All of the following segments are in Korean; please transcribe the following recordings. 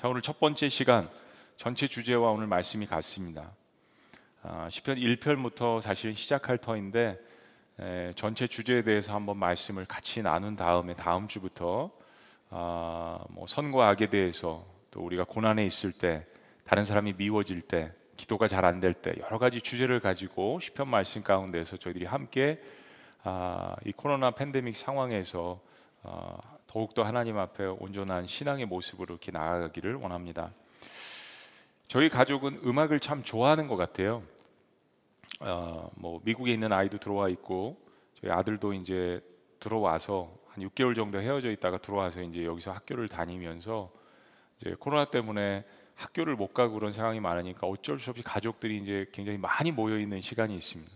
자, 오늘 첫 번째 시간 전체 주제와 오늘 말씀이 같습니다. 아, 시편 1편부터 사실 시작할 터인데 에, 전체 주제에 대해서 한번 말씀을 같이 나눈 다음에 다음 주부터 아, 뭐 선과 악에 대해서 또 우리가 고난에 있을 때 다른 사람이 미워질 때 기도가 잘 안 될 때 여러 가지 주제를 가지고 시편 말씀 가운데서 저희들이 함께 아, 이 코로나 팬데믹 상황에서 아, 더욱더 하나님 앞에 온전한 신앙의 모습으로 이렇게 나아가기를 원합니다. 저희 가족은 음악을 참 좋아하는 것 같아요. 어, 뭐 미국에 있는 아이도 들어와 있고 저희 아들도 이제 들어와서 한 6개월 정도 헤어져 있다가 들어와서 이제 여기서 학교를 다니면서 이제 코로나 때문에 학교를 못 가고 그런 상황이 많으니까 어쩔 수 없이 가족들이 이제 굉장히 많이 모여 있는 시간이 있습니다.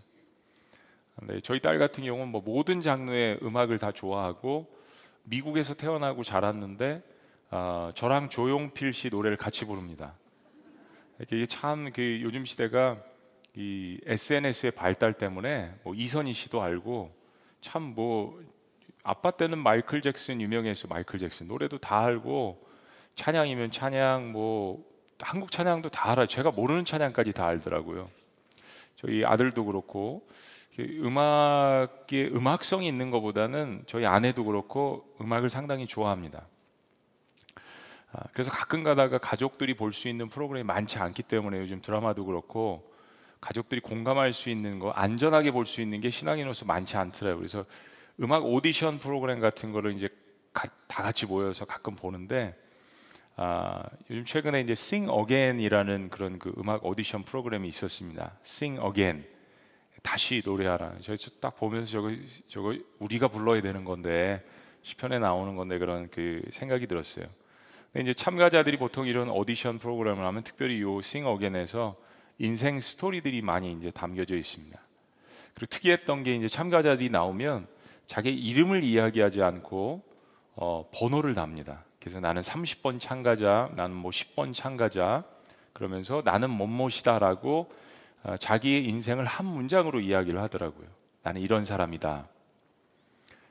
네, 저희 딸 같은 경우는 뭐 모든 장르의 음악을 다 좋아하고 미국에서 태어나고 자랐는데 어, 저랑 조용필 씨 노래를 같이 부릅니다. 이게 참 그 요즘 시대가 이 SNS의 발달 때문에 뭐 이선희 씨도 알고 참 뭐 아빠 때는 마이클 잭슨 유명해서 마이클 잭슨 노래도 다 알고 찬양이면 찬양 뭐 한국 찬양도 다 알아요. 제가 모르는 찬양까지 다 알더라고요. 저희 아들도 그렇고 음악의 음악성이 있는 것보다는 저희 아내도 그렇고 음악을 상당히 좋아합니다. 아, 그래서 가끔 가다가 가족들이 볼 수 있는 프로그램이 많지 않기 때문에 요즘 드라마도 그렇고 가족들이 공감할 수 있는 거 안전하게 볼 수 있는 게 신앙인으로서 많지 않더라고요. 그래서 음악 오디션 프로그램 같은 거를 이제 가, 다 같이 모여서 가끔 보는데 아, 요즘 최근에 이제 Sing Again이라는 그런 그 음악 오디션 프로그램이 있었습니다. Sing Again 다시 노래하라. 저희 딱 보면서 저거 저거 우리가 불러야 되는 건데 시편에 나오는 건데 그런 그 생각이 들었어요. 근데 이제 참가자들이 보통 이런 오디션 프로그램을 하면 특별히 요 Sing Again에서 인생 스토리들이 많이 이제 담겨져 있습니다. 그리고 특이했던 게 이제 참가자들이 나오면 자기 이름을 이야기하지 않고 어, 번호를 답니다. 그래서 나는 30번 참가자, 나는 뭐 10번 참가자 그러면서 나는 무엇이다라고 어, 자기의 인생을 한 문장으로 이야기를 하더라고요. 나는 이런 사람이다.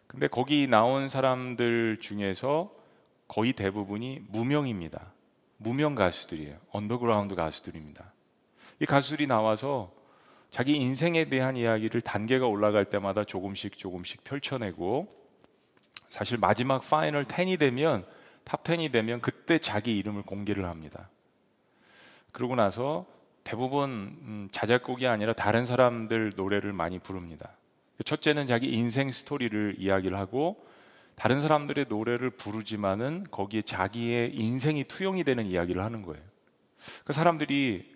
근데 거기 나온 사람들 중에서 거의 대부분이 무명입니다. 무명 가수들이에요. 언더그라운드 가수들입니다. 이 가수들이 나와서 자기 인생에 대한 이야기를 단계가 올라갈 때마다 조금씩 조금씩 펼쳐내고 사실 마지막 final 10이 되면 top 10이 되면 그때 자기 이름을 공개를 합니다. 그러고 나서 대부분 음, 자작곡이 아니라 다른 사람들 노래를 많이 부릅니다. 첫째는 자기 인생 스토리를 이야기를 하고 다른 사람들의 노래를 부르지만은 거기에 자기의 인생이 투영이 되는 이야기를 하는 거예요. 그 사람들이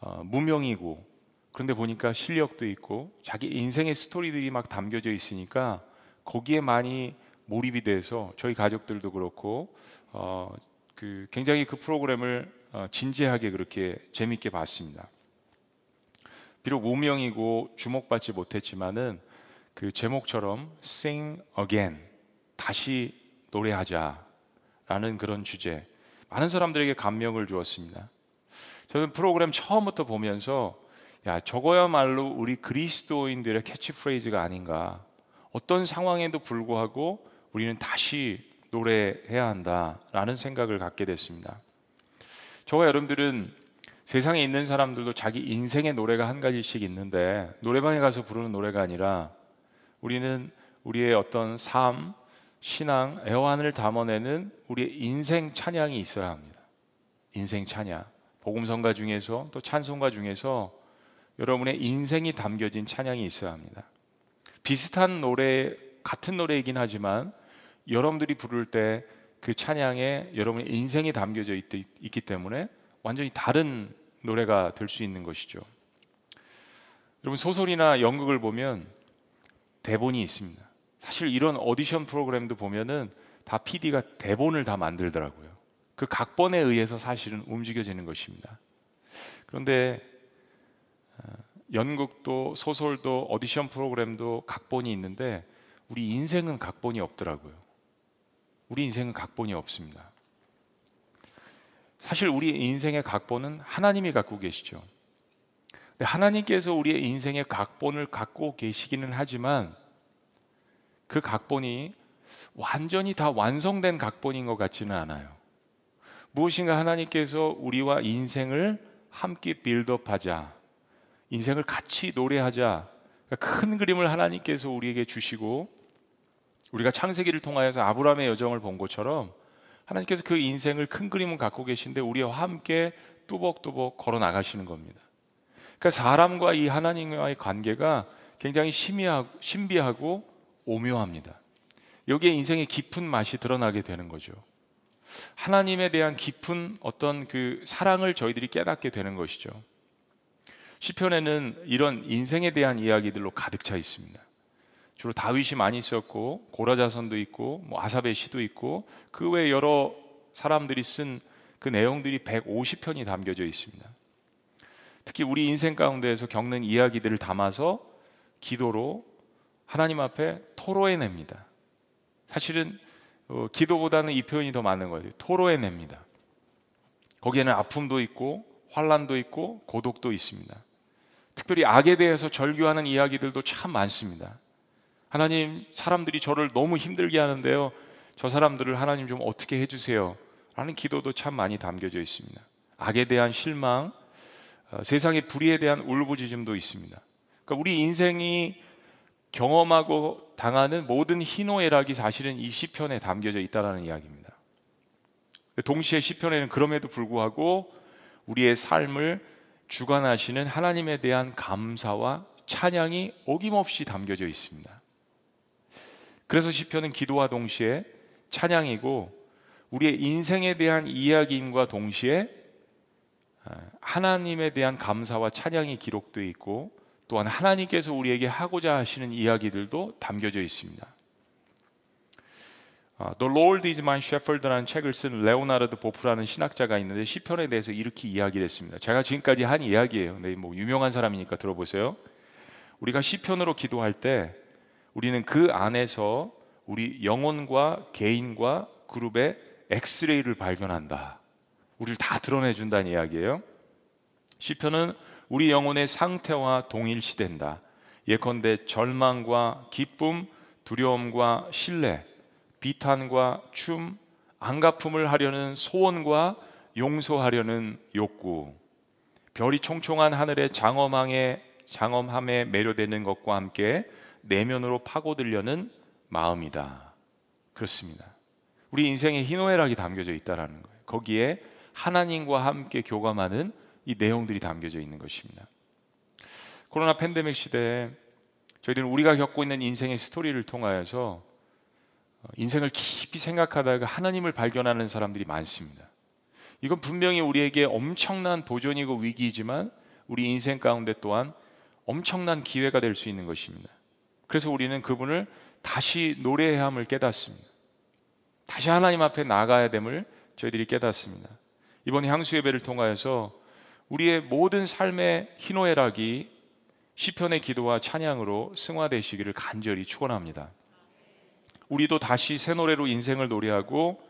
어, 무명이고 그런데 보니까 실력도 있고 자기 인생의 스토리들이 막 담겨져 있으니까 거기에 많이 몰입이 돼서 저희 가족들도 그렇고 어, 그 굉장히 그 프로그램을 어, 진지하게 그렇게 재밌게 봤습니다. 비록 무명이고 주목받지 못했지만은 그 제목처럼 Sing Again 다시 노래하자라는 그런 주제 많은 사람들에게 감명을 주었습니다. 저는 프로그램 처음부터 보면서 야 저거야말로 우리 그리스도인들의 캐치프레이즈가 아닌가. 어떤 상황에도 불구하고 우리는 다시 노래해야 한다라는 생각을 갖게 됐습니다. 저와 여러분들은 세상에 있는 사람들도 자기 인생의 노래가 한 가지씩 있는데 노래방에 가서 부르는 노래가 아니라 우리는 우리의 어떤 삶, 신앙, 애환을 담아내는 우리의 인생 찬양이 있어야 합니다. 인생 찬양. 복음성가 중에서 또 찬송가 중에서 여러분의 인생이 담겨진 찬양이 있어야 합니다. 비슷한 노래, 같은 노래이긴 하지만 여러분들이 부를 때 그 찬양에 여러분의 인생이 담겨져 있, 기 때문에 완전히 다른 노래가 될 수 있는 것이죠. 여러분 소설이나 연극을 보면 대본이 있습니다. 사실 이런 오디션 프로그램도 보면은 다 PD가 대본을 다 만들더라고요. 그 각본에 의해서 사실은 움직여지는 것입니다. 그런데 어, 연극도 소설도 오디션 프로그램도 각본이 있는데 우리 인생은 각본이 없더라고요. 우리 인생은 각본이 없습니다. 사실 우리 인생의 각본은 하나님이 갖고 계시죠. 하나님께서 우리의 인생의 각본을 갖고 계시기는 하지만 그 각본이 완전히 다 완성된 각본인 것 같지는 않아요. 무엇인가 하나님께서 우리와 인생을 함께 빌드업하자. 인생을 같이 노래하자. 큰 그림을 하나님께서 우리에게 주시고 우리가 창세기를 통하여서 아브라함의 여정을 본 것처럼 하나님께서 그 인생을 큰 그림을 갖고 계신데 우리와 함께 뚜벅뚜벅 걸어 나가시는 겁니다. 그러니까 사람과 이 하나님과의 관계가 굉장히 신비하고, 신비하고 오묘합니다. 여기에 인생의 깊은 맛이 드러나게 되는 거죠. 하나님에 대한 깊은 어떤 그 사랑을 저희들이 깨닫게 되는 것이죠. 시편에는 이런 인생에 대한 이야기들로 가득 차 있습니다. 주로 다윗이 많이 썼고 고라자선도 있고 뭐 아사베 시도 있고 그 외 여러 사람들이 쓴 그 내용들이 150편이 담겨져 있습니다. 특히 우리 인생 가운데에서 겪는 이야기들을 담아서 기도로 하나님 앞에 토로해냅니다. 사실은 어, 기도보다는 이 표현이 더 맞는 거예요. 토로해냅니다. 거기에는 아픔도 있고 환란도 있고 고독도 있습니다. 특별히 악에 대해서 절규하는 이야기들도 참 많습니다. 하나님, 사람들이 저를 너무 힘들게 하는데요. 저 사람들을 하나님 좀 어떻게 해주세요. 라는 기도도 참 많이 담겨져 있습니다. 악에 대한 실망, 어, 세상의 불의에 대한 울부짖음도 있습니다. 그러니까 우리 인생이 경험하고 당하는 모든 희노애락이 사실은 이 시편에 담겨져 있다라는 이야기입니다. 동시에 시편에는 그럼에도 불구하고 우리의 삶을 주관하시는 하나님에 대한 감사와 찬양이 어김없이 담겨져 있습니다. 그래서 시편은 기도와 동시에 찬양이고 우리의 인생에 대한 이야기임과 동시에 아, 하나님에 대한 감사와 찬양이 기록되어 있고 또한 하나님께서 우리에게 하고자 하시는 이야기들도 담겨져 있습니다. 아, The Lord is my shepherd라는 책을 쓴 레오나르드 보프라는 신학자가 있는데 시편에 대해서 이렇게 이야기를 했습니다. 제가 지금까지 한 이야기예요. 근데 뭐 유명한 사람이니까 들어보세요. 우리가 시편으로 기도할 때 우리는 그 안에서 우리 영혼과 개인과 그룹의 엑스레이를 발견한다. 우리를 다 드러내 준다는 이야기예요. 시편은 우리 영혼의 상태와 동일시된다. 예컨대 절망과 기쁨, 두려움과 신뢰, 비탄과 춤, 안가품을 하려는 소원과 용서하려는 욕구, 별이 총총한 하늘의 장엄함에 장엄함에 매료되는 것과 함께 내면으로 파고들려는 마음이다. 그렇습니다. 우리 인생의 희노애락이 담겨져 있다라는 거예요. 거기에 하나님과 함께 교감하는 이 내용들이 담겨져 있는 것입니다. 코로나 팬데믹 시대에 저희들은 우리가 겪고 있는 인생의 스토리를 통하여서 인생을 깊이 생각하다가 하나님을 발견하는 사람들이 많습니다. 이건 분명히 우리에게 엄청난 도전이고 위기이지만 우리 인생 가운데 또한 엄청난 기회가 될 수 있는 것입니다. 그래서 우리는 그분을 다시 노래해야 함을 깨닫습니다. 다시 하나님 앞에 나가야 됨을 저희들이 깨닫습니다. 이번 향수 예배를 통하여서 우리의 모든 삶의 희노애락이 시편의 기도와 찬양으로 승화되시기를 간절히 축원합니다. 우리도 다시 새 노래로 인생을 노래하고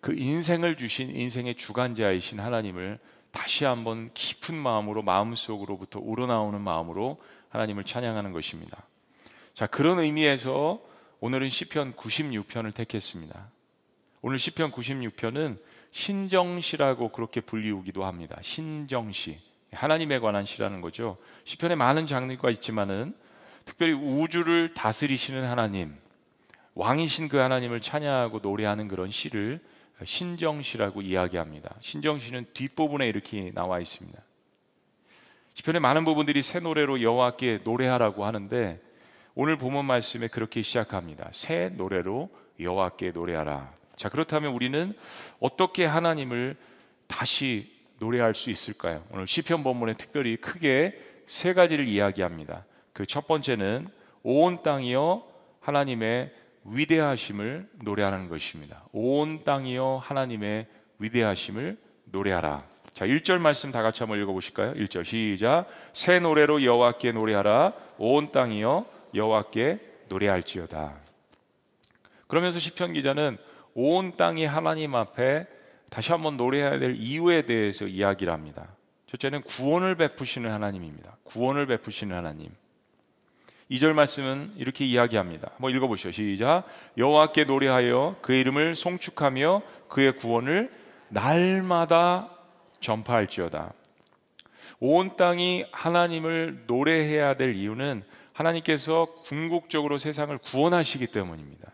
그 인생을 주신 인생의 주관자이신 하나님을 다시 한번 깊은 마음으로 마음속으로부터 우러나오는 마음으로 하나님을 찬양하는 것입니다. 자, 그런 의미에서 오늘은 시편 96편을 택했습니다. 오늘 시편 96편은 신정시라고 그렇게 불리우기도 합니다. 신정시. 하나님에 관한 시라는 거죠. 시편에 많은 장르가 있지만은 특별히 우주를 다스리시는 하나님, 왕이신 그 하나님을 찬양하고 노래하는 그런 시를 신정시라고 이야기합니다. 신정시는 뒷부분에 이렇게 나와 있습니다. 시편의 많은 부분들이 새 노래로 여호와께 노래하라고 하는데 오늘 본문 말씀에 그렇게 시작합니다. 새 노래로 여호와께 노래하라. 자, 그렇다면 우리는 어떻게 하나님을 다시 노래할 수 있을까요? 오늘 시편 본문에 특별히 크게 세 가지를 이야기합니다. 그 첫 번째는 온 땅이여 하나님의 위대하심을 노래하는 것입니다. 온 땅이여 하나님의 위대하심을 노래하라. 자, 1절 말씀 다 같이 한번 읽어 보실까요? 1절 시작. 새 노래로 여호와께 노래하라. 온 땅이여 여호와께 노래할지어다. 그러면서 시편 기자는 온 땅이 하나님 앞에 다시 한번 노래해야 될 이유에 대해서 이야기를 합니다. 첫째는 구원을 베푸시는 하나님입니다. 구원을 베푸시는 하나님. 2절 말씀은 이렇게 이야기합니다. 한번 읽어 보시죠. 시작. 여호와께 노래하여 그의 이름을 송축하며 그의 구원을 날마다 전파할지어다. 온 땅이 하나님을 노래해야 될 이유는 하나님께서 궁극적으로 세상을 구원하시기 때문입니다.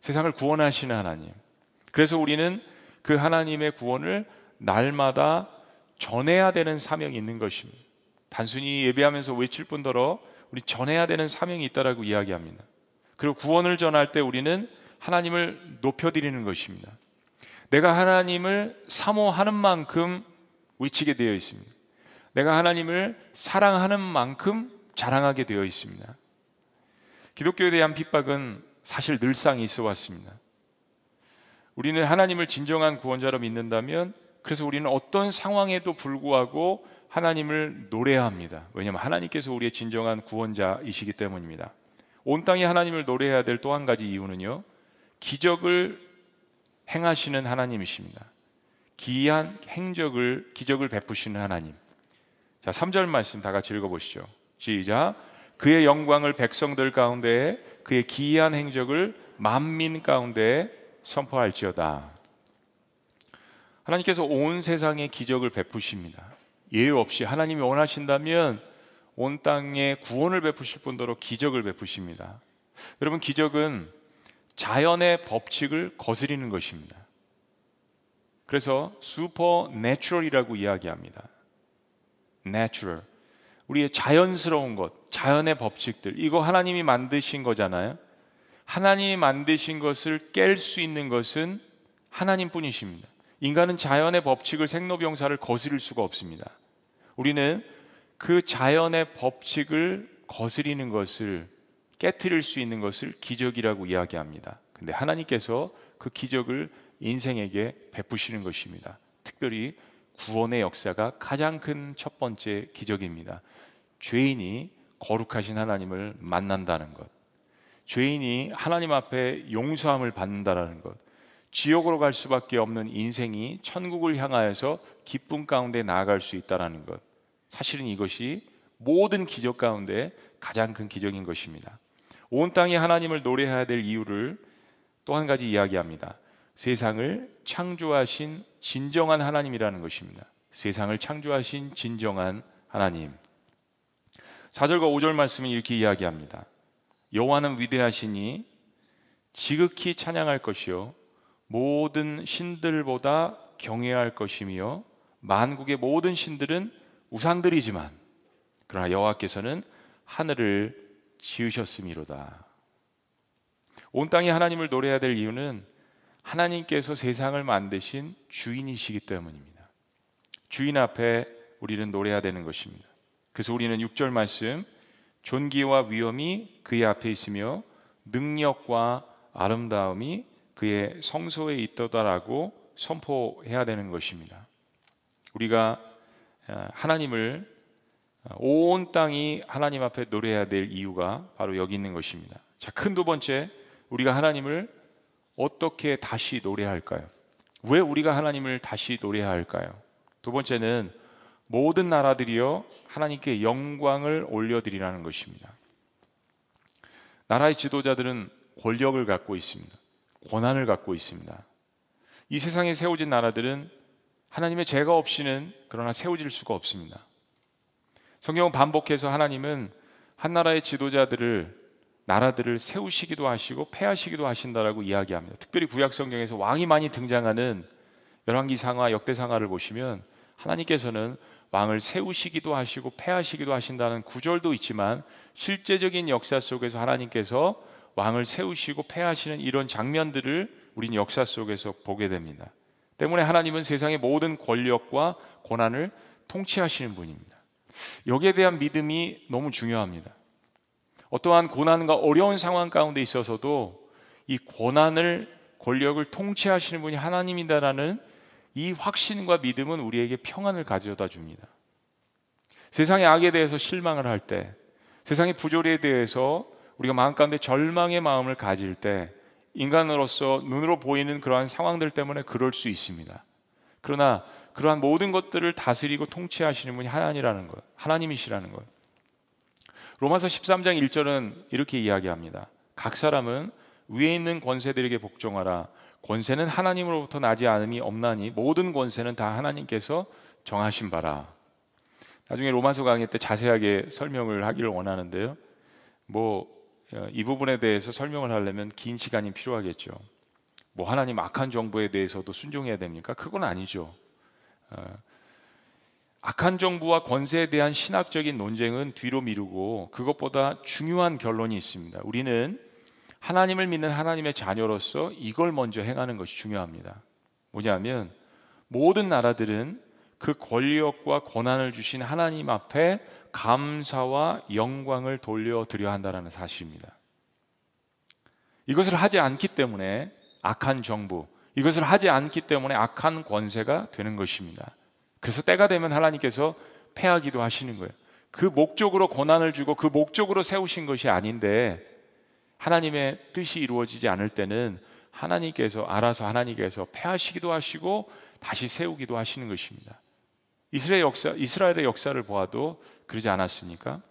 세상을 구원하시는 하나님. 그래서 우리는 그 하나님의 구원을 날마다 전해야 되는 사명이 있는 것입니다. 단순히 예배하면서 외칠 뿐더러 우리 전해야 되는 사명이 있다라고 이야기합니다. 그리고 구원을 전할 때 우리는 하나님을 높여드리는 것입니다. 내가 하나님을 사모하는 만큼 위치게 되어 있습니다. 내가 하나님을 사랑하는 만큼 자랑하게 되어 있습니다. 기독교에 대한 핍박은 사실 늘상 있어 왔습니다. 우리는 하나님을 진정한 구원자로 믿는다면 그래서 우리는 어떤 상황에도 불구하고 하나님을 노래합니다. 왜냐하면 하나님께서 우리의 진정한 구원자이시기 때문입니다. 온 땅이 하나님을 노래해야 될 또 한 가지 이유는요. 기적을 행하시는 하나님이십니다. 기이한 행적을 기적을 베푸시는 하나님. 자, 3절 말씀 다 같이 읽어 보시죠. 시작. 그의 영광을 백성들 가운데 그의 기이한 행적을 만민 가운데 선포할지어다. 하나님께서 온 세상에 기적을 베푸십니다. 예외 없이 하나님이 원하신다면 온 땅에 구원을 베푸실 뿐더러 기적을 베푸십니다. 여러분 기적은 자연의 법칙을 거스리는 것입니다. 그래서 supernatural이라고 이야기합니다. natural. 우리의 자연스러운 것, 자연의 법칙들. 이거 하나님이 만드신 거잖아요. 하나님이 만드신 것을 깰 수 있는 것은 하나님 뿐이십니다. 인간은 자연의 법칙을 생로병사를 거스릴 수가 없습니다. 우리는 그 자연의 법칙을 거스리는 것을 깨뜨릴 수 있는 것을 기적이라고 이야기합니다. 근데 하나님께서 그 기적을 인생에게 베푸시는 것입니다. 특별히 구원의 역사가 가장 큰 첫 번째 기적입니다. 죄인이 거룩하신 하나님을 만난다는 것. 죄인이 하나님 앞에 용서함을 받는다라는 것. 지옥으로 갈 수밖에 없는 인생이 천국을 향하여서 기쁨 가운데 나아갈 수 있다라는 것. 사실은 이것이 모든 기적 가운데 가장 큰 기적인 것입니다. 온 땅이 하나님을 노래해야 될 이유를 또 한 가지 이야기합니다. 세상을 창조하신 진정한 하나님이라는 것입니다. 세상을 창조하신 진정한 하나님. 4절과 5절 말씀은 이렇게 이야기합니다. 여호와는 위대하시니 지극히 찬양할 것이요 모든 신들보다 경외할 것이며 만국의 모든 신들은 우상들이지만 그러나 여호와께서는 하늘을 지으셨음이로다. 온 땅이 하나님을 노래해야 될 이유는 하나님께서 세상을 만드신 주인이시기 때문입니다. 주인 앞에 우리는 노래해야 되는 것입니다. 그래서 우리는 6절 말씀 존귀와 위엄이 그의 앞에 있으며 능력과 아름다움이 그의 성소에 있더다라고 선포해야 되는 것입니다. 우리가 아, 하나님을 아, 온 땅이 하나님 앞에 노래해야 될 이유가 바로 여기 있는 것입니다. 자, 큰 두 번째, 우리가 하나님을 어떻게 다시 노래할까요? 왜 우리가 하나님을 다시 노래해야 할까요? 두 번째는 모든 나라들이여 하나님께 영광을 올려드리라는 것입니다. 나라의 지도자들은 권력을 갖고 있습니다. 권한을 갖고 있습니다. 이 세상에 세워진 나라들은 하나님의 죄가 없이는 그러나 세워질 수가 없습니다. 성경은 반복해서 하나님은 한 나라의 지도자들을 나라들을 세우시기도 하시고 패하시기도 하신다라고 이야기합니다. 특별히 구약 성경에서 왕이 많이 등장하는 열왕기상하, 역대상하를 보시면 하나님께서는 왕을 세우시기도 하시고 패하시기도 하신다는 구절도 있지만 실제적인 역사 속에서 하나님께서 왕을 세우시고 패하시는 이런 장면들을 우리는 역사 속에서 보게 됩니다. 때문에 하나님은 세상의 모든 권력과 고난을 통치하시는 분입니다. 여기에 대한 믿음이 너무 중요합니다. 어떠한 고난과 어려운 상황 가운데 있어서도 이 고난을 권력을 통치하시는 분이 하나님이다라는 이 확신과 믿음은 우리에게 평안을 가져다 줍니다. 세상의 악에 대해서 실망을 할 때, 세상의 부조리에 대해서 우리가 마음 가운데 절망의 마음을 가질 때, 인간으로서 눈으로 보이는 그러한 상황들 때문에 그럴 수 있습니다. 그러나 그러한 모든 것들을 다스리고 통치하시는 분이 하나님이라는 것, 하나님이시라는 것. 로마서 13장 1절은 이렇게 이야기합니다. 각 사람은 위에 있는 권세들에게 복종하라. 권세는 하나님으로부터 나지 않음이 없나니 모든 권세는 다 하나님께서 정하신 바라. 나중에 로마서 강의 때 자세하게 설명을 하기를 원하는데요. 뭐 이 부분에 대해서 설명을 하려면 긴 시간이 필요하겠죠. 뭐 하나님 악한 정부에 대해서도 순종해야 됩니까? 그건 아니죠. 어, 악한 정부와 권세에 대한 신학적인 논쟁은 뒤로 미루고 그것보다 중요한 결론이 있습니다. 우리는 하나님을 믿는 하나님의 자녀로서 이걸 먼저 행하는 것이 중요합니다. 뭐냐면 모든 나라들은 그 권력과 권한을 주신 하나님 앞에 감사와 영광을 돌려드려야 한다는 사실입니다. 이것을 하지 않기 때문에 악한 정부, 이것을 하지 않기 때문에 악한 권세가 되는 것입니다. 그래서 때가 되면 하나님께서 패하기도 하시는 거예요. 그 목적으로 고난을 주고 그 목적으로 세우신 것이 아닌데 하나님의 뜻이 이루어지지 않을 때는 하나님께서 알아서 하나님께서 패하시기도 하시고 다시 세우기도 하시는 것입니다. 이스라엘 역사, 이스라엘의 역사를 보아도 그러지 않았습니까?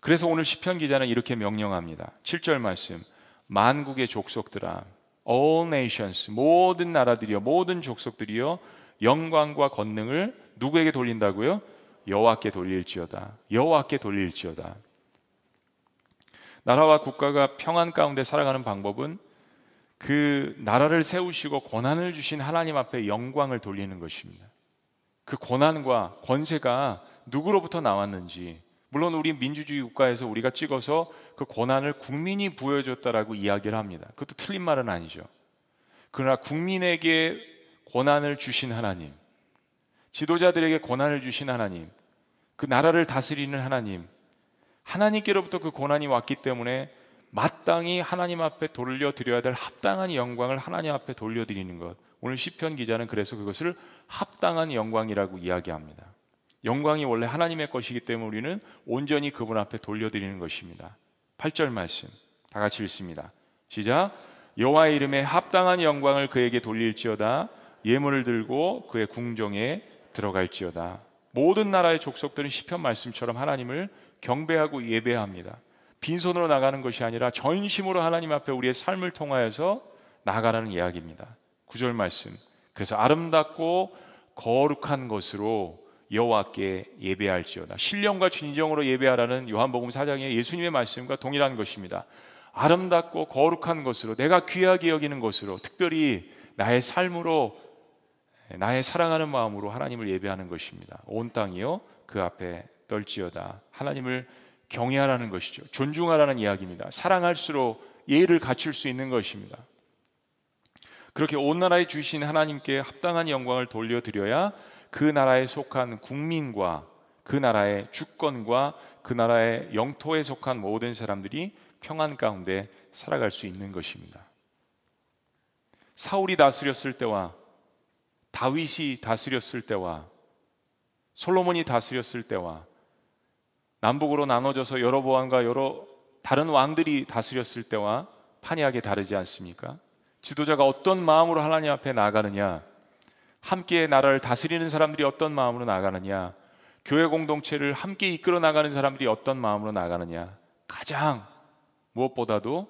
그래서 오늘 시편 기자는 이렇게 명령합니다. 7절 말씀. 만국의 족속들아 all nations 모든 나라들이여 모든 족속들이여 영광과 권능을 누구에게 돌린다고요? 여호와께 돌릴지어다. 여호와께 돌릴지어다. 나라와 국가가 평안 가운데 살아가는 방법은 그 나라를 세우시고 권한을 주신 하나님 앞에 영광을 돌리는 것입니다. 그 권한과 권세가 누구로부터 나왔는지 물론 우리 민주주의 국가에서 우리가 찍어서 그 권한을 국민이 부여줬다라고 이야기를 합니다. 그것도 틀린 말은 아니죠. 그러나 국민에게 권한을 주신 하나님, 지도자들에게 권한을 주신 하나님, 그 나라를 다스리는 하나님, 하나님께로부터 그 권한이 왔기 때문에 마땅히 하나님 앞에 돌려드려야 될 합당한 영광을 하나님 앞에 돌려드리는 것. 오늘 시편 기자는 그래서 그것을 합당한 영광이라고 이야기합니다. 영광이 원래 하나님의 것이기 때문에 우리는 온전히 그분 앞에 돌려드리는 것입니다. 8절 말씀 다 같이 읽습니다. 시작. 여호와의 이름에 합당한 영광을 그에게 돌릴지어다. 예물을 들고 그의 궁정에 들어갈지어다. 모든 나라의 족속들은 시편 말씀처럼 하나님을 경배하고 예배합니다. 빈손으로 나가는 것이 아니라 전심으로 하나님 앞에 우리의 삶을 통하여서 나가라는 이야기입니다. 구절 말씀. 그래서 아름답고 거룩한 것으로 여호와께 예배할지어다. 신령과 진정으로 예배하라는 요한복음 4장의 예수님의 말씀과 동일한 것입니다. 아름답고 거룩한 것으로 내가 귀하게 여기는 것으로 특별히 나의 삶으로 나의 사랑하는 마음으로 하나님을 예배하는 것입니다. 온 땅이요 그 앞에 떨지어다. 하나님을 경외하라는 것이죠. 존중하라는 이야기입니다. 사랑할수록 예를 갖출 수 있는 것입니다. 그렇게 온 나라에 주신 하나님께 합당한 영광을 돌려드려야 그 나라에 속한 국민과 그 나라의 주권과 그 나라의 영토에 속한 모든 사람들이 평안 가운데 살아갈 수 있는 것입니다. 사울이 다스렸을 때와 다윗이 다스렸을 때와 솔로몬이 다스렸을 때와 남북으로 나눠져서 여러보암과 여러 다른 왕들이 다스렸을 때와 판이하게 다르지 않습니까? 지도자가 어떤 마음으로 하나님 앞에 나가느냐, 함께 나라를 다스리는 사람들이 어떤 마음으로 나가느냐, 교회 공동체를 함께 이끌어 나가는 사람들이 어떤 마음으로 나가느냐, 가장 무엇보다도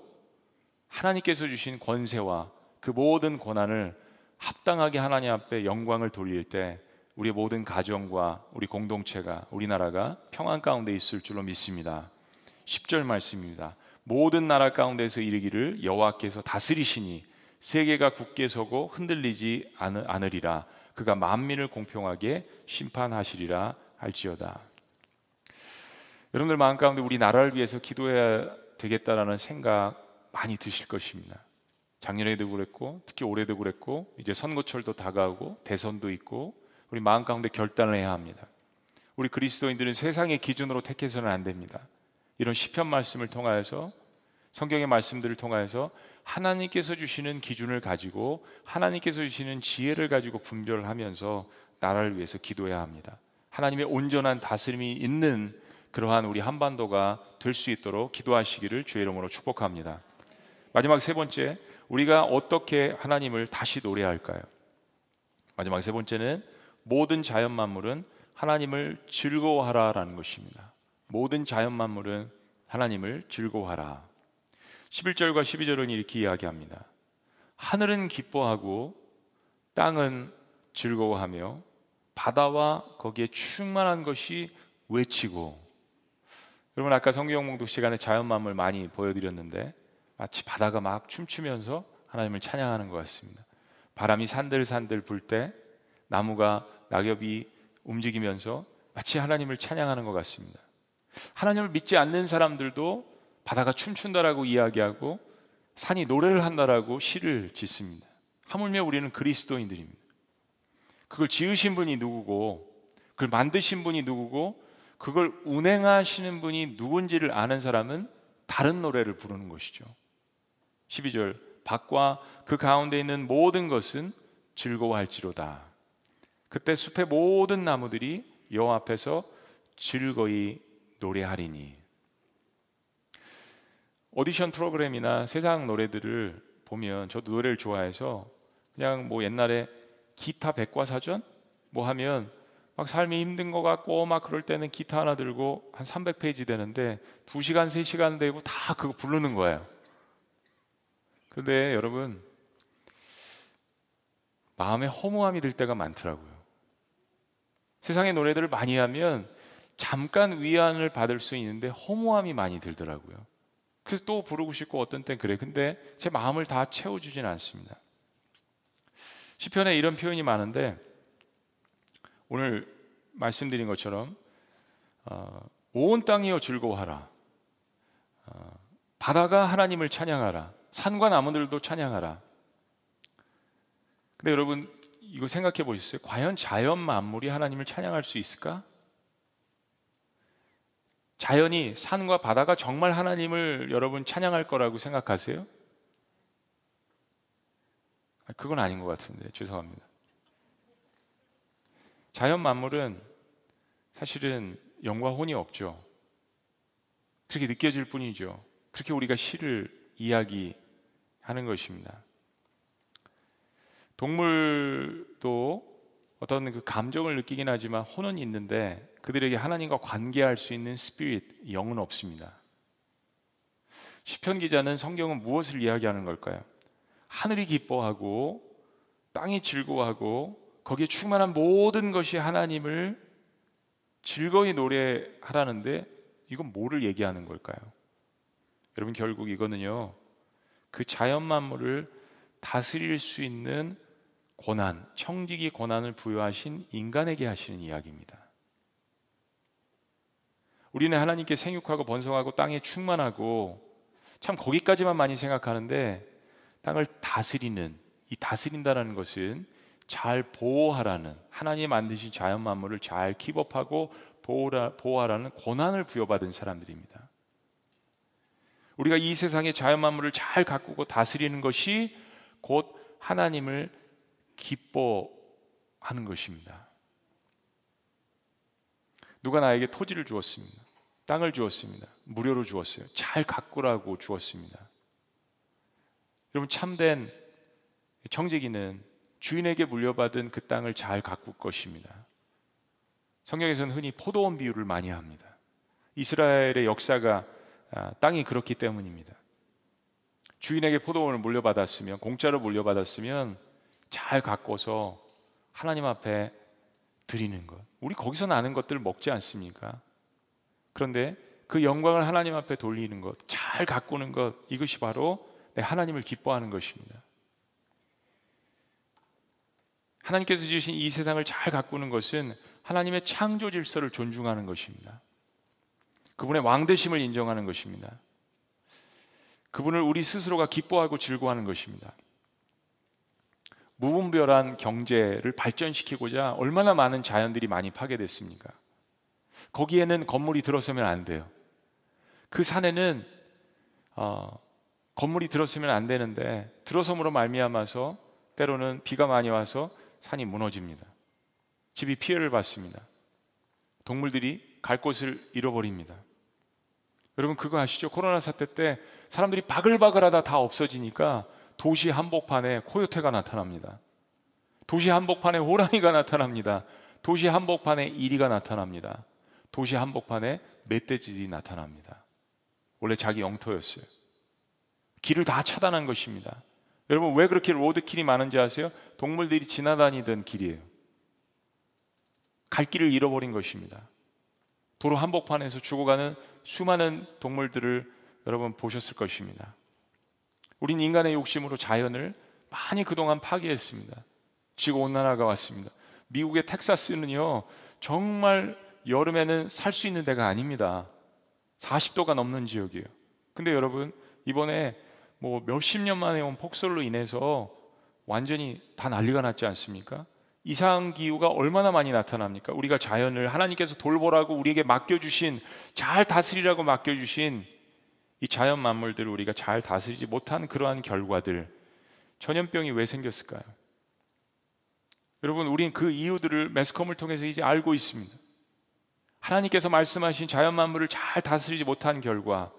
하나님께서 주신 권세와 그 모든 권한을 합당하게 하나님 앞에 영광을 돌릴 때 우리 모든 가정과 우리 공동체가 우리나라가 평안 가운데 있을 줄로 믿습니다. 10절 말씀입니다. 모든 나라 가운데서 이르기를 여호와께서 다스리시니 세계가 굳게 서고 흔들리지 않으리라 그가 만민을 공평하게 심판하시리라 할지어다. 여러분들 마음 가운데 우리 나라를 위해서 기도해야 되겠다라는 생각 많이 드실 것입니다. 작년에도 그랬고 특히 올해도 그랬고 이제 선거철도 다가오고 대선도 있고 우리 마음 가운데 결단을 해야 합니다. 우리 그리스도인들은 세상의 기준으로 택해서는 안 됩니다. 이런 시편 말씀을 통하여서 성경의 말씀들을 통하여서 하나님께서 주시는 기준을 가지고 하나님께서 주시는 지혜를 가지고 분별을 하면서 나라를 위해서 기도해야 합니다. 하나님의 온전한 다스림이 있는 그러한 우리 한반도가 될 수 있도록 기도하시기를 주의 이름으로 축복합니다. 마지막 세 번째, 우리가 어떻게 하나님을 다시 노래할까요? 마지막 세 번째는 모든 자연 만물은 하나님을 즐거워하라라는 것입니다. 모든 자연 만물은 하나님을 즐거워하라. 11절과 12절은 이렇게 이야기합니다. 하늘은 기뻐하고 땅은 즐거워하며 바다와 거기에 충만한 것이 외치고 여러분 아까 성경 공독 시간에 자연 만물 많이 보여드렸는데 마치 바다가 막 춤추면서 하나님을 찬양하는 것 같습니다. 바람이 산들산들 불 때 나무가 낙엽이 움직이면서 마치 하나님을 찬양하는 것 같습니다. 하나님을 믿지 않는 사람들도 바다가 춤춘다라고 이야기하고 산이 노래를 한다라고 시를 짓습니다. 하물며 우리는 그리스도인들입니다. 그걸 지으신 분이 누구고, 그걸 만드신 분이 누구고, 그걸 운행하시는 분이 누군지를 아는 사람은 다른 노래를 부르는 것이죠. 12절, 밭과 그 가운데 있는 모든 것은 즐거워할지로다. 그때 숲의 모든 나무들이 여호와 앞에서 즐거이 노래하리니. 오디션 프로그램이나 세상 노래들을 보면 저도 노래를 좋아해서 그냥 뭐 옛날에 기타 백과사전 뭐 하면 막 삶이 힘든 것 같고 막 그럴 때는 기타 하나 들고 한 300페이지 되는데 2시간, 3시간 되고 다 그거 부르는 거예요. 그런데 여러분 마음에 허무함이 들 때가 많더라고요. 세상의 노래들을 많이 하면 잠깐 위안을 받을 수 있는데 허무함이 많이 들더라고요. 그래서 또 부르고 싶고 어떤 땐 그래. 근데 제 마음을 다 채워주진 않습니다. 시편에 이런 표현이 많은데 오늘 말씀드린 것처럼 어, 온 땅이여 즐거워하라. 어, 바다가 하나님을 찬양하라. 산과 나무들도 찬양하라. 근데 여러분 이거 생각해 보셨어요? 과연 자연 만물이 하나님을 찬양할 수 있을까? 자연이 산과 바다가 정말 하나님을 여러분 찬양할 거라고 생각하세요? 아, 그건 아닌 것 같은데 죄송합니다. 자연 만물은 사실은 영과 혼이 없죠. 그렇게 느껴질 뿐이죠. 그렇게 우리가 시를 이야기하는 것입니다. 동물도 어떤 그 감정을 느끼긴 하지만 혼은 있는데 그들에게 하나님과 관계할 수 있는 스피릿, 영은 없습니다. 시편 기자는 성경은 무엇을 이야기하는 걸까요? 하늘이 기뻐하고 땅이 즐거워하고 거기에 충만한 모든 것이 하나님을 즐거이 노래하라는데 이건 뭐를 얘기하는 걸까요? 여러분 결국 이거는요. 그 자연 만물을 다스릴 수 있는 고난, 청지기 고난을 부여하신 인간에게 하시는 이야기입니다. 우리는 하나님께 생육하고 번성하고 땅에 충만하고 참 거기까지만 많이 생각하는데 땅을 다스리는 이 다스린다라는 것은 잘 보호하라는 하나님 만드신 자연 만물을 잘 킵업하고 보호하라는 고난을 부여받은 사람들입니다. 우리가 이 세상의 자연 만물을 잘 가꾸고 다스리는 것이 곧 하나님을 기뻐하는 것입니다. 누가 나에게 토지를 주었습니다. 땅을 주었습니다. 무료로 주었어요. 잘 가꾸라고 주었습니다. 여러분 참된 청지기는 주인에게 물려받은 그 땅을 잘 가꿀 것입니다. 성경에서는 흔히 포도원 비유를 많이 합니다. 이스라엘의 역사가 아, 땅이 그렇기 때문입니다. 주인에게 포도원을 물려받았으면 공짜로 물려받았으면 잘 가꿔서 하나님 앞에 드리는 것. 우리 거기서 나는 것들을 먹지 않습니까? 그런데 그 영광을 하나님 앞에 돌리는 것, 잘 가꾸는 것, 이것이 바로 내 하나님을 기뻐하는 것입니다. 하나님께서 주신 이 세상을 잘 가꾸는 것은 하나님의 창조 질서를 존중하는 것입니다. 그분의 왕대심을 인정하는 것입니다. 그분을 우리 스스로가 기뻐하고 즐거워하는 것입니다. 무분별한 경제를 발전시키고자 얼마나 많은 자연들이 많이 파괴됐습니까? 거기에는 건물이 들어서면 안 돼요. 그 산에는 어, 건물이 들어서면 안 되는데 들어섬으로 말미암아서 때로는 비가 많이 와서 산이 무너집니다. 집이 피해를 받습니다. 동물들이 갈 곳을 잃어버립니다. 여러분 그거 아시죠? 코로나 사태 때 사람들이 바글바글하다 다 없어지니까 도시 한복판에 코요테가 나타납니다. 도시 한복판에 호랑이가 나타납니다. 도시 한복판에 이리가 나타납니다. 도시 한복판에 멧돼지들이 나타납니다. 원래 자기 영토였어요. 길을 다 차단한 것입니다. 여러분 왜 그렇게 로드킬이 많은지 아세요? 동물들이 지나다니던 길이에요. 갈 길을 잃어버린 것입니다. 도로 한복판에서 죽어가는 수많은 동물들을 여러분 보셨을 것입니다. 우린 인간의 욕심으로 자연을 많이 그동안 파괴했습니다. 지구 온난화가 왔습니다. 미국의 텍사스는요, 정말 여름에는 살 수 있는 데가 아닙니다. 40도가 넘는 지역이에요. 근데 여러분, 이번에 뭐 몇십 년 만에 온 폭설로 인해서 완전히 다 난리가 났지 않습니까? 이상 기후가 얼마나 많이 나타납니까? 우리가 자연을 하나님께서 돌보라고 우리에게 맡겨주신 잘 다스리라고 맡겨주신 이 자연 만물들을 우리가 잘 다스리지 못한 그러한 결과들 전염병이 왜 생겼을까요? 여러분 우리는 그 이유들을 매스컴을 통해서 이제 알고 있습니다. 하나님께서 말씀하신 자연 만물을 잘 다스리지 못한 결과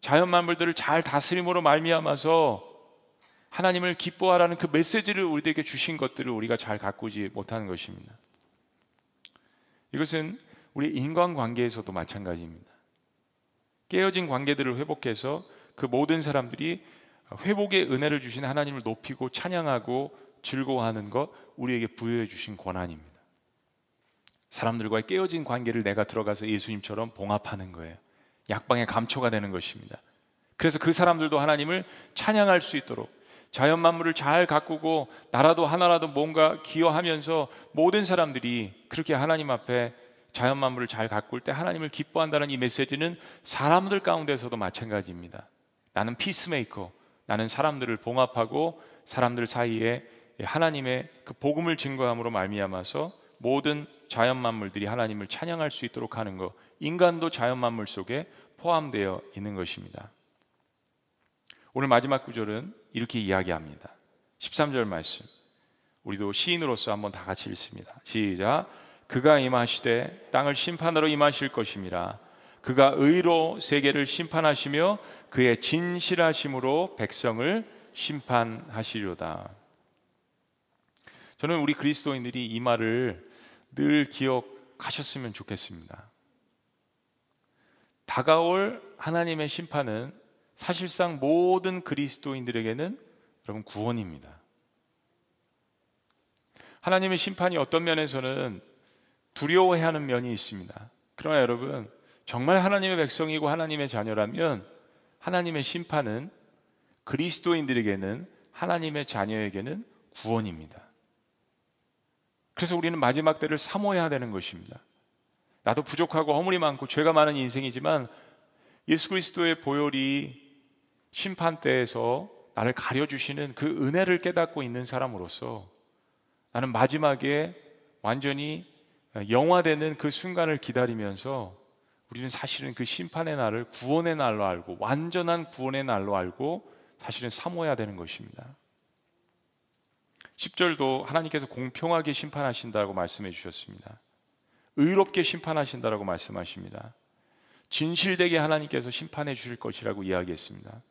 자연 만물들을 잘 다스림으로 말미암아서 하나님을 기뻐하라는 그 메시지를 우리에게 주신 것들을 우리가 잘 가꾸지 못하는 것입니다. 이것은 우리 인간 관계에서도 마찬가지입니다. 깨어진 관계들을 회복해서 그 모든 사람들이 회복의 은혜를 주신 하나님을 높이고 찬양하고 즐거워하는 것 우리에게 부여해 주신 권한입니다. 사람들과의 깨어진 관계를 내가 들어가서 예수님처럼 봉합하는 거예요. 약방의 감초가 되는 것입니다. 그래서 그 사람들도 하나님을 찬양할 수 있도록 자연 만물을 잘 가꾸고 나라도 하나라도 뭔가 기여하면서 모든 사람들이 그렇게 하나님 앞에 자연 만물을 잘 가꿀 때 하나님을 기뻐한다는 이 메시지는 사람들 가운데서도 마찬가지입니다. 나는 피스메이커, 나는 사람들을 봉합하고 사람들 사이에 하나님의 그 복음을 증거함으로 말미암아서 모든 자연 만물들이 하나님을 찬양할 수 있도록 하는 것, 인간도 자연 만물 속에 포함되어 있는 것입니다. 오늘 마지막 구절은 이렇게 이야기합니다. 13절 말씀. 우리도 시인으로서 한번 다 같이 읽습니다. 시작. 그가 임하시되 땅을 심판으로 임하실 것임이라. 그가 의로 세계를 심판하시며 그의 진실하심으로 백성을 심판하시려다. 저는 우리 그리스도인들이 이 말을 늘 기억하셨으면 좋겠습니다. 다가올 하나님의 심판은 사실상 모든 그리스도인들에게는 여러분 구원입니다. 하나님의 심판이 어떤 면에서는 두려워해야 하는 면이 있습니다. 그러나 여러분 정말 하나님의 백성이고 하나님의 자녀라면 하나님의 심판은 그리스도인들에게는 하나님의 자녀에게는 구원입니다. 그래서 우리는 마지막 때를 사모해야 되는 것입니다. 나도 부족하고 허물이 많고 죄가 많은 인생이지만 예수 그리스도의 보혈이 심판 때에서 나를 가려주시는 그 은혜를 깨닫고 있는 사람으로서 나는 마지막에 완전히 영화되는 그 순간을 기다리면서 우리는 사실은 그 심판의 날을 구원의 날로 알고 완전한 구원의 날로 알고 사실은 사모해야 되는 것입니다. 10절도 하나님께서 공평하게 심판하신다고 말씀해 주셨습니다. 의롭게 심판하신다고 말씀하십니다. 진실되게 하나님께서 심판해 주실 것이라고 이야기했습니다.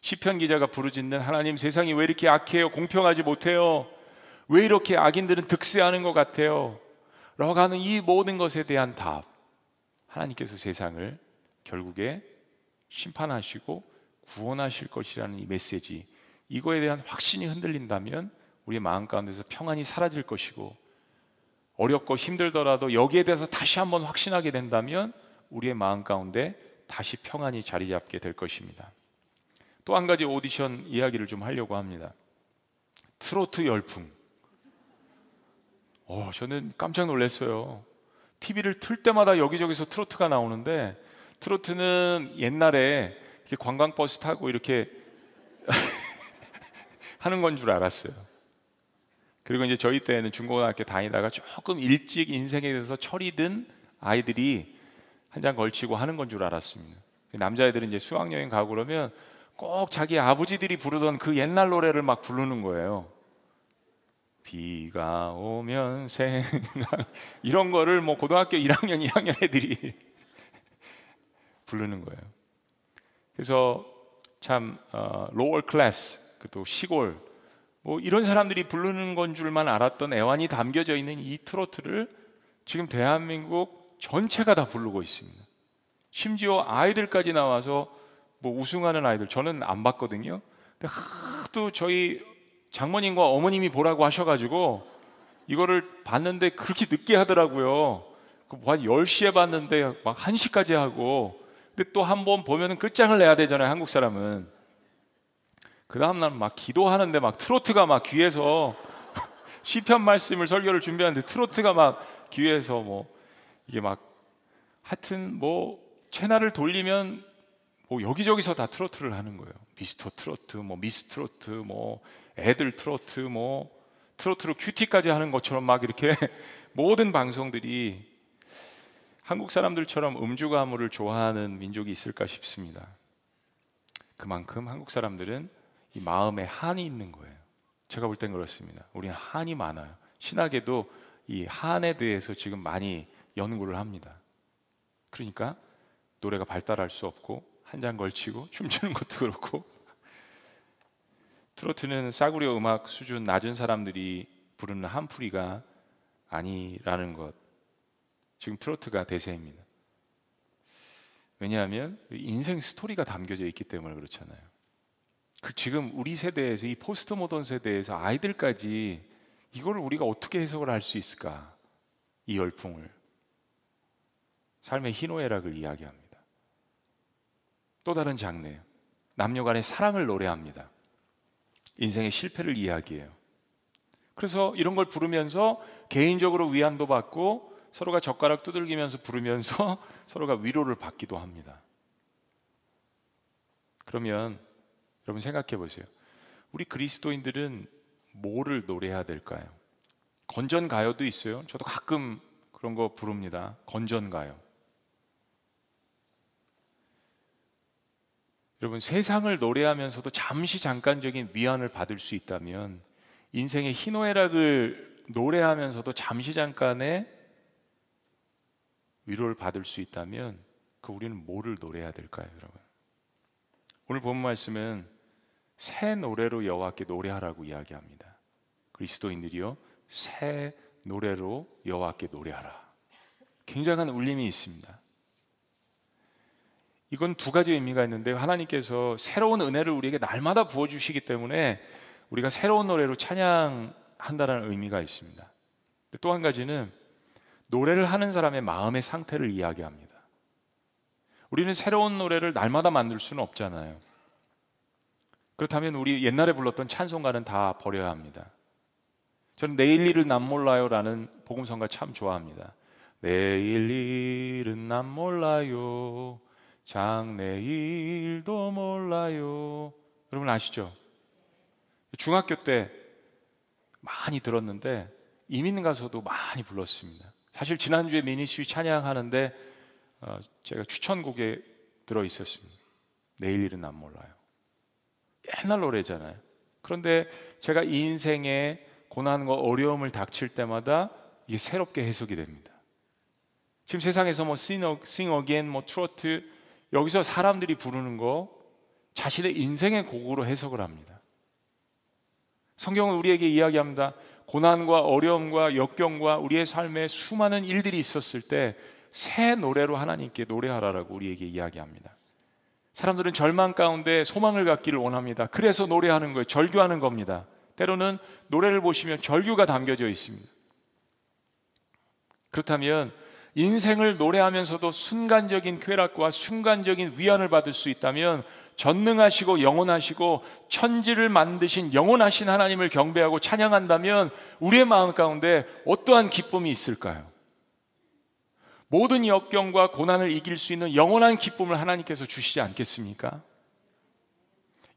시편 기자가 부르짖는 하나님 세상이 왜 이렇게 악해요? 공평하지 못해요? 왜 이렇게 악인들은 득세하는 것 같아요? 라고 하는 이 모든 것에 대한 답. 하나님께서 세상을 결국에 심판하시고 구원하실 것이라는 이 메시지. 이거에 대한 확신이 흔들린다면 우리 마음 가운데서 평안이 사라질 것이고 어렵고 힘들더라도 여기에 대해서 다시 한번 확신하게 된다면 우리의 마음 가운데 다시 평안이 자리 잡게 될 것입니다. 또 한 가지 오디션 이야기를 좀 하려고 합니다. 트로트 열풍. 어, 저는 깜짝 놀랐어요. TV를 틀 때마다 여기저기서 트로트가 나오는데 트로트는 옛날에 관광버스 타고 이렇게 하는 건 줄 알았어요. 그리고 이제 저희 때는 중고등학교 다니다가 조금 일찍 인생에 대해서 철이 든 아이들이 한 장 걸치고 하는 건 줄 알았습니다. 남자애들은 이제 수학여행 가고 그러면 꼭 자기 아버지들이 부르던 그 옛날 노래를 막 부르는 거예요. 비가 오면 생각 이런 거를 뭐 고등학교 1학년, 2학년 애들이 부르는 거예요. 그래서 참 어, 로얼 클래스 또 시골 뭐 이런 사람들이 부르는 건 줄만 알았던 애환이 담겨져 있는 이 트로트를 지금 대한민국 전체가 다 부르고 있습니다. 심지어 아이들까지 나와서 뭐 우승하는 아이들 저는 안 봤거든요. 근데 하도 저희 장모님과 어머님이 보라고 하셔가지고 이거를 봤는데 그렇게 늦게 하더라고요. 그한 10시에 봤는데 막 1시까지 하고 근데 또 한 번 보면은 끝장을 내야 되잖아요. 한국 사람은. 그 다음날 막 기도하는데 막 트로트가 막 귀에서 시편 말씀을 설교를 준비하는데 트로트가 막 귀에서 뭐 이게 막 하여튼 뭐 채널을 돌리면 뭐 여기저기서 다 트로트를 하는 거예요. 미스터 트로트, 뭐 미스 트로트, 뭐 애들 트로트, 뭐 트로트로 큐티까지 하는 것처럼 막 이렇게 모든 방송들이 한국 사람들처럼 음주 가무를 좋아하는 민족이 있을까 싶습니다. 그만큼 한국 사람들은 이 마음에 한이 있는 거예요. 제가 볼 땐 그렇습니다. 우리는 한이 많아요. 신학에도 이 한에 대해서 지금 많이 연구를 합니다. 그러니까 노래가 발달할 수 없고 한잔 걸치고 춤추는 것도 그렇고 트로트는 싸구려 음악 수준 낮은 사람들이 부르는 한풀이가 아니라는 것. 지금 트로트가 대세입니다. 왜냐하면 인생 스토리가 담겨져 있기 때문에 그렇잖아요. 그 지금 우리 세대에서 이 포스트 모던 세대에서 아이들까지 이걸 우리가 어떻게 해석을 할 수 있을까? 이 열풍을 삶의 희노애락을 이야기합니다. 또 다른 장르 남녀 간의 사랑을 노래합니다. 인생의 실패를 이야기해요. 그래서 이런 걸 부르면서 개인적으로 위안도 받고 서로가 젓가락 두들기면서 부르면서 서로가 위로를 받기도 합니다. 그러면 여러분 생각해 보세요. 우리 그리스도인들은 뭐를 노래해야 될까요? 건전 가요도 있어요. 저도 가끔 그런 거 부릅니다. 건전 가요. 여러분 세상을 노래하면서도 잠시 잠깐적인 위안을 받을 수 있다면 인생의 희노애락을 노래하면서도 잠시 잠깐의 위로를 받을 수 있다면 그 우리는 뭐를 노래해야 될까요, 여러분? 오늘 본 말씀은 새 노래로 여호와께 노래하라고 이야기합니다. 그리스도인들이요 새 노래로 여호와께 노래하라. 굉장한 울림이 있습니다. 이건 두 가지 의미가 있는데 하나님께서 새로운 은혜를 우리에게 날마다 부어 주시기 때문에 우리가 새로운 노래로 찬양한다는 의미가 있습니다. 또 한 가지는 노래를 하는 사람의 마음의 상태를 이야기합니다. 우리는 새로운 노래를 날마다 만들 수는 없잖아요. 그렇다면 우리 옛날에 불렀던 찬송가는 다 버려야 합니다. 저는 내일 일은 남 몰라요라는 복음성가 참 좋아합니다. 내일 일은 남 몰라요. 장래일도 몰라요. 여러분 아시죠? 중학교 때 많이 들었는데 이민 가서도 많이 불렀습니다. 사실 지난주에 미니스위 찬양하는데 어, 제가 추천곡에 들어 있었습니다. 내일 일은 난 몰라요. 옛날 노래잖아요. 그런데 제가 인생에 고난과 어려움을 닥칠 때마다 이게 새롭게 해석이 됩니다. 지금 세상에서 뭐 sing, again, 뭐 트로트 여기서 사람들이 부르는 거 자신의 인생의 곡으로 해석을 합니다. 성경은 우리에게 이야기합니다. 고난과 어려움과 역경과 우리의 삶에 수많은 일들이 있었을 때 새 노래로 하나님께 노래하라라고 우리에게 이야기합니다. 사람들은 절망 가운데 소망을 갖기를 원합니다. 그래서 노래하는 거예요. 절규하는 겁니다. 때로는 노래를 보시면 절규가 담겨져 있습니다. 그렇다면 인생을 노래하면서도 순간적인 쾌락과 순간적인 위안을 받을 수 있다면 전능하시고 영원하시고 천지를 만드신 영원하신 하나님을 경배하고 찬양한다면 우리의 마음 가운데 어떠한 기쁨이 있을까요? 모든 역경과 고난을 이길 수 있는 영원한 기쁨을 하나님께서 주시지 않겠습니까?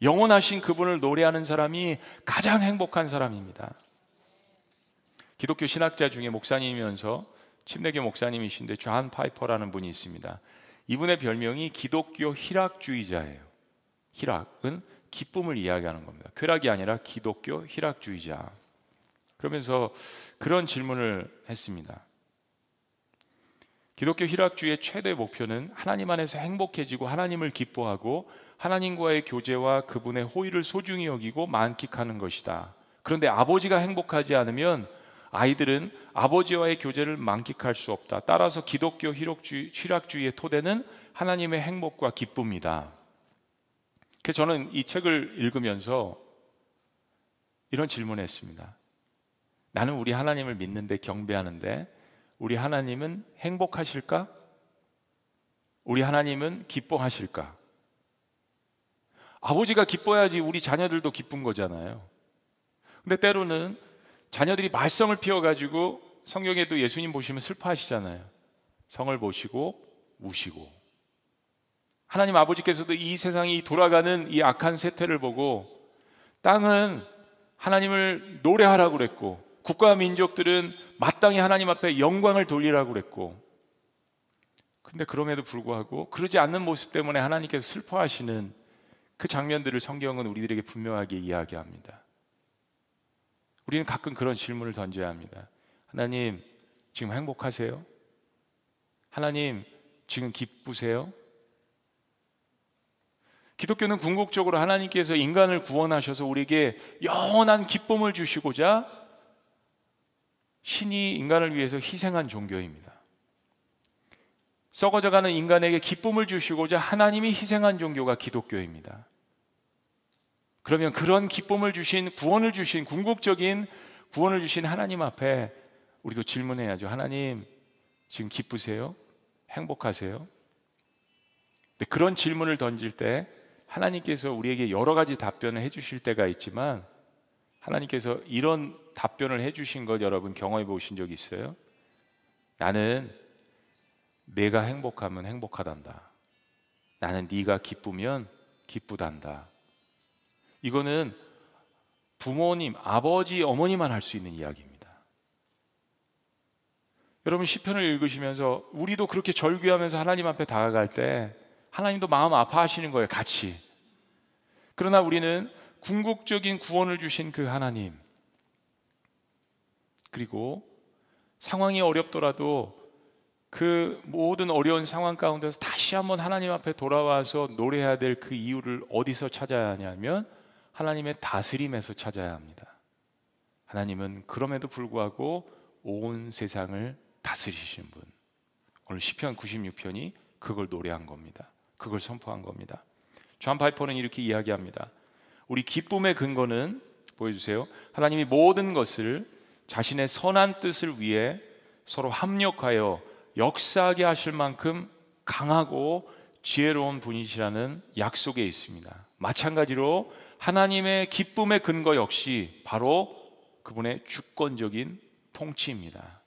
영원하신 그분을 노래하는 사람이 가장 행복한 사람입니다. 기독교 신학자 중에 목사님이면서 침례교 목사님이신데 존 파이퍼라는 분이 있습니다. 이분의 별명이 기독교 희락주의자예요. 희락은 기쁨을 이야기하는 겁니다. 쾌락이 아니라 기독교 희락주의자. 그러면서 그런 질문을 했습니다. 기독교 희락주의의 최대 목표는 하나님 안에서 행복해지고 하나님을 기뻐하고 하나님과의 교제와 그분의 호의를 소중히 여기고 만끽하는 것이다. 그런데 아버지가 행복하지 않으면 아이들은 아버지와의 교제를 만끽할 수 없다. 따라서 기독교 희락주의, 의 토대는 하나님의 행복과 기쁨이다. 그 저는 이 책을 읽으면서 이런 질문을 했습니다. 나는 우리 하나님을 믿는데 경배하는데 우리 하나님은 행복하실까? 우리 하나님은 기뻐하실까? 아버지가 기뻐야지 우리 자녀들도 기쁜 거잖아요. 근데 때로는 자녀들이 말썽을 피워가지고 성경에도 예수님 보시면 슬퍼하시잖아요. 성을 보시고 우시고. 하나님 아버지께서도 이 세상이 돌아가는 이 악한 세태를 보고 땅은 하나님을 노래하라고 그랬고 국가 민족들은 마땅히 하나님 앞에 영광을 돌리라고 그랬고 근데 그럼에도 불구하고 그러지 않는 모습 때문에 하나님께서 슬퍼하시는 그 장면들을 성경은 우리들에게 분명하게 이야기합니다. 우리는 가끔 그런 질문을 던져야 합니다. 하나님, 지금 행복하세요? 하나님, 지금 기쁘세요? 기독교는 궁극적으로 하나님께서 인간을 구원하셔서 우리에게 영원한 기쁨을 주시고자 신이 인간을 위해서 희생한 종교입니다. 썩어져가는 인간에게 기쁨을 주시고자 하나님이 희생한 종교가 기독교입니다. 그러면 그런 기쁨을 주신 구원을 주신 궁극적인 구원을 주신 하나님 앞에 우리도 질문해야죠. 하나님 지금 기쁘세요? 행복하세요? 그런 질문을 던질 때 하나님께서 우리에게 여러 가지 답변을 해주실 때가 있지만 하나님께서 이런 답변을 해주신 것 여러분 경험해 보신 적 있어요? 나는 내가 행복하면 행복하단다. 나는 네가 기쁘면 기쁘단다. 이거는 부모님, 아버지, 어머니만 할 수 있는 이야기입니다. 여러분 시편을 읽으시면서 우리도 그렇게 절규하면서 하나님 앞에 다가갈 때 하나님도 마음 아파하시는 거예요, 같이. 그러나 우리는 궁극적인 구원을 주신 그 하나님, 그리고 상황이 어렵더라도 그 모든 어려운 상황 가운데서 다시 한번 하나님 앞에 돌아와서 노래해야 될 그 이유를 어디서 찾아야 하냐면 하나님의 다스림에서 찾아야 합니다. 하나님은 그럼에도 불구하고 온 세상을 다스리시는 분. 오늘 시편 96편이 그걸 노래한 겁니다. 그걸 선포한 겁니다. 존 파이퍼는 이렇게 이야기합니다. 우리 기쁨의 근거는 보여주세요. 하나님이 모든 것을 자신의 선한 뜻을 위해 서로 합력하여 역사하게 하실 만큼 강하고 지혜로운 분이시라는 약속에 있습니다. 마찬가지로 하나님의 기쁨의 근거 역시 바로 그분의 주권적인 통치입니다.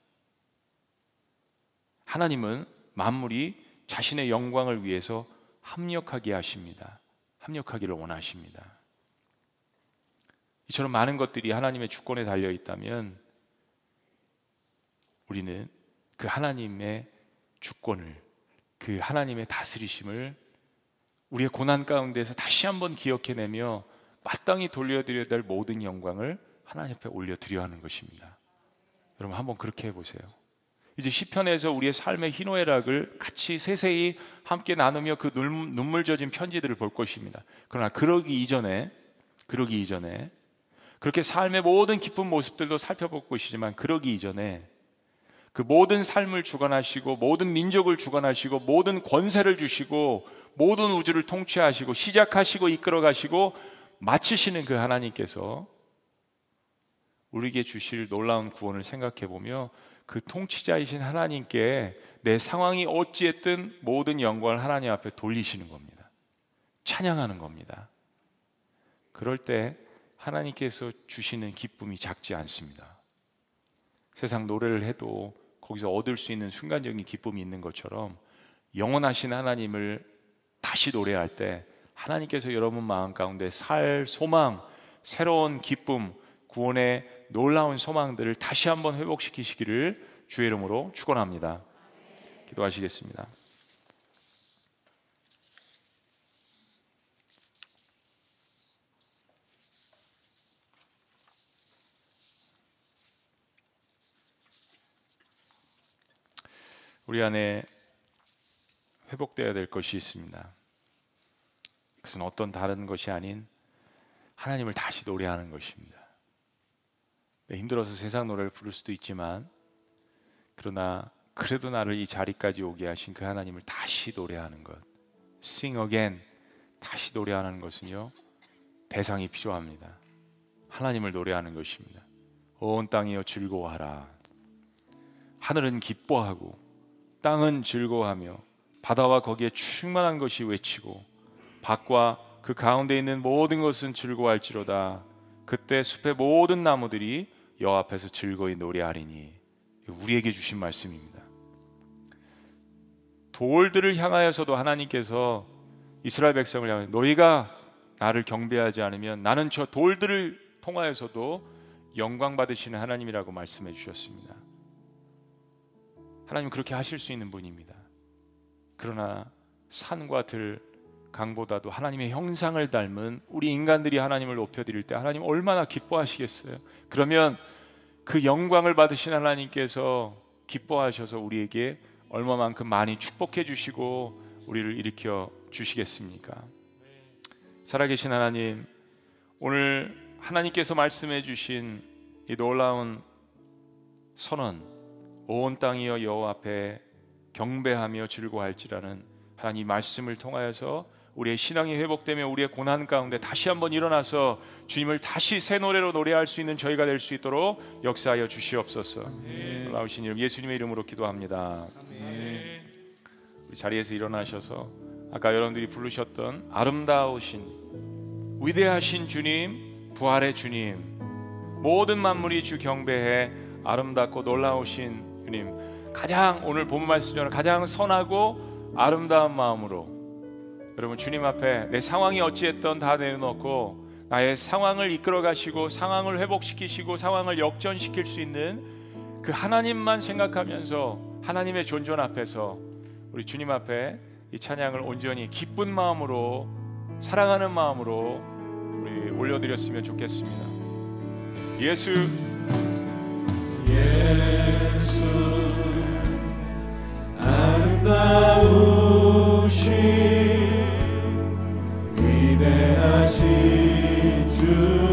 하나님은 만물이 자신의 영광을 위해서 합력하게 하십니다. 합력하기를 원하십니다. 이처럼 많은 것들이 하나님의 주권에 달려 있다면 우리는 그 하나님의 주권을 그 하나님의 다스리심을 우리의 고난 가운데서 다시 한번 기억해내며 마땅히 돌려드려야 될 모든 영광을 하나님 앞에 올려드려야 하는 것입니다. 여러분 한번 그렇게 해보세요. 이제 시편에서 우리의 삶의 희노애락을 같이 세세히 함께 나누며 그 눈물 젖은 편지들을 볼 것입니다. 그러나 그러기 이전에 그러기 이전에 그렇게 삶의 모든 기쁜 모습들도 살펴볼 것이지만 그러기 이전에 그 모든 삶을 주관하시고 모든 민족을 주관하시고 모든 권세를 주시고 모든 우주를 통치하시고 시작하시고 이끌어 가시고 마치시는 그 하나님께서 우리에게 주실 놀라운 구원을 생각해 보며 그 통치자이신 하나님께 내 상황이 어찌했든 모든 영광을 하나님 앞에 돌리시는 겁니다. 찬양하는 겁니다. 그럴 때 하나님께서 주시는 기쁨이 작지 않습니다. 세상 노래를 해도 거기서 얻을 수 있는 순간적인 기쁨이 있는 것처럼 영원하신 하나님을 다시 노래할 때 하나님께서 여러분 마음 가운데 살 소망, 새로운 기쁨, 구원의 놀라운 소망들을 다시 한번 회복시키시기를 주의 이름으로 축원합니다. 기도하시겠습니다. 우리 안에 회복되어야 될 것이 있습니다. 그것은 어떤 다른 것이 아닌 하나님을 다시 노래하는 것입니다. 네, 힘들어서 세상 노래를 부를 수도 있지만 그러나 그래도 나를 이 자리까지 오게 하신 그 하나님을 다시 노래하는 것. Sing again. 다시 노래하는 것은요 대상이 필요합니다. 하나님을 노래하는 것입니다. 온 땅이여 즐거워하라. 하늘은 기뻐하고 땅은 즐거워하며 바다와 거기에 충만한 것이 외치고 밭과 그 가운데 있는 모든 것은 즐거워할지로다. 그때 숲의 모든 나무들이 여호 앞에서 즐거이 노래하리니 우리에게 주신 말씀입니다. 돌들을 향하여서도 하나님께서 이스라엘 백성을 향해 너희가 나를 경배하지 않으면 나는 저 돌들을 통하여서도 영광 받으시는 하나님이라고 말씀해 주셨습니다. 하나님 그렇게 하실 수 있는 분입니다. 그러나 산과 들 강보다도 하나님의 형상을 닮은 우리 인간들이 하나님을 높여 드릴 때 하나님 얼마나 기뻐하시겠어요? 그러면 그 영광을 받으신 하나님께서 기뻐하셔서 우리에게 얼마만큼 많이 축복해 주시고 우리를 일으켜 주시겠습니까? 살아계신 하나님, 오늘 하나님께서 말씀해 주신 이 놀라운 선언, 온 땅이여 여호와 앞에 경배하며 즐거워할지라는 하나님 말씀을 통하여서 우리의 신앙이 회복되며 우리의 고난 가운데 다시 한번 일어나서 주님을 다시 새 노래로 노래할 수 있는 저희가 될 수 있도록 역사하여 주시옵소서. 나오신 이름 예수님의 이름으로 기도합니다. 우리 자리에서 일어나셔서 아까 여러분들이 부르셨던 아름다우신 위대하신 주님, 부활의 주님, 모든 만물이 주 경배해 아름답고 놀라우신 주님, 가장 오늘 본 말씀처럼 가장 선하고 아름다운 마음으로 여러분 주님 앞에 내 상황이 어찌했던 다 내려놓고 나의 상황을 이끌어 가시고 상황을 회복시키시고 상황을 역전시킬 수 있는 그 하나님만 생각하면서 하나님의 존존 앞에서 우리 주님 앞에 이 찬양을 온전히 기쁜 마음으로 사랑하는 마음으로 우리 올려드렸으면 좋겠습니다. 예수 예수 아름다우신 위대하신 주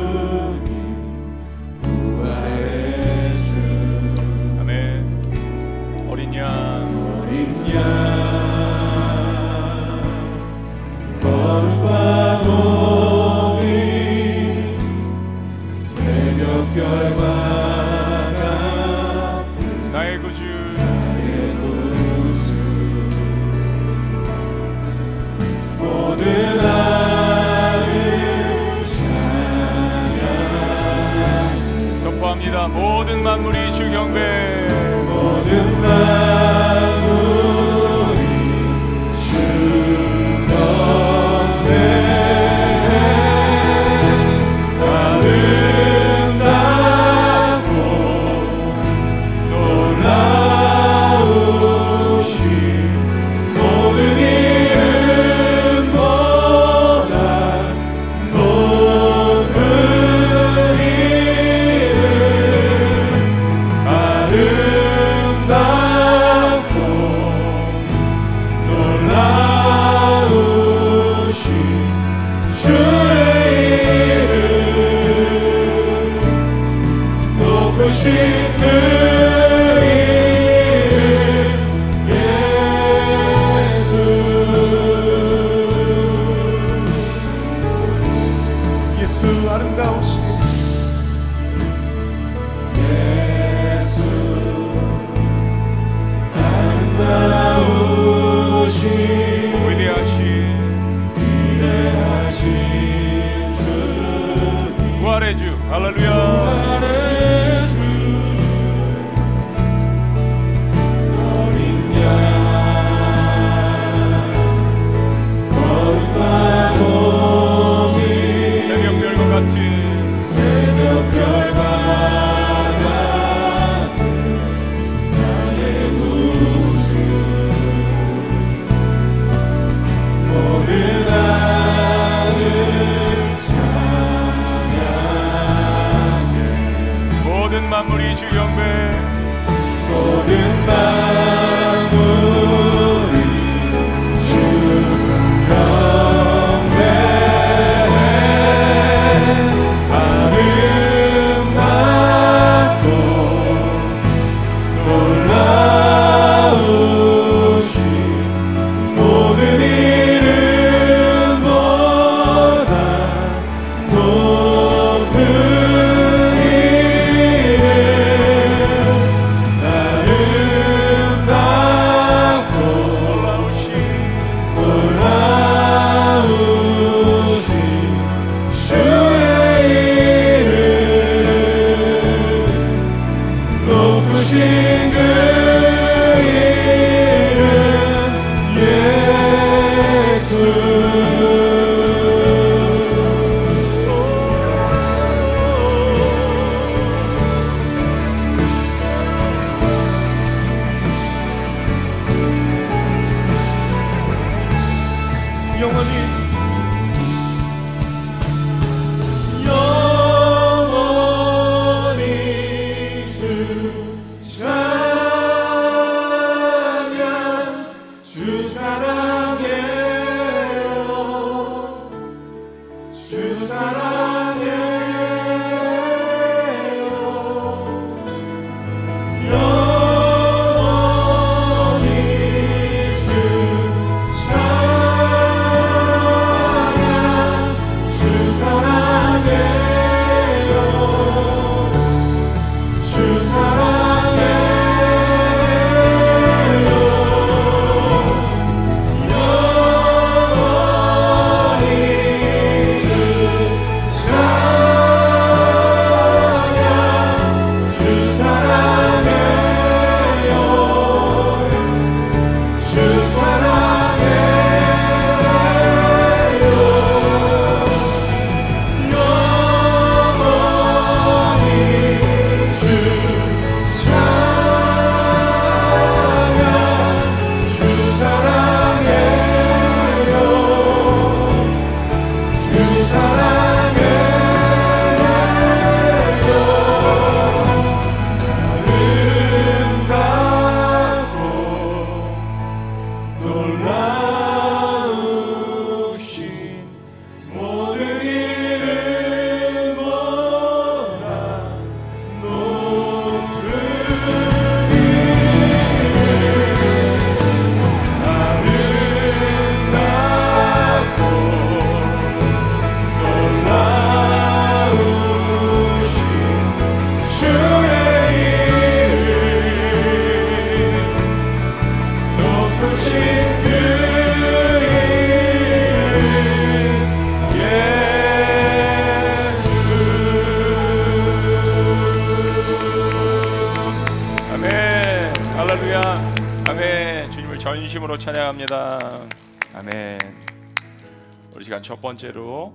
첫 번째로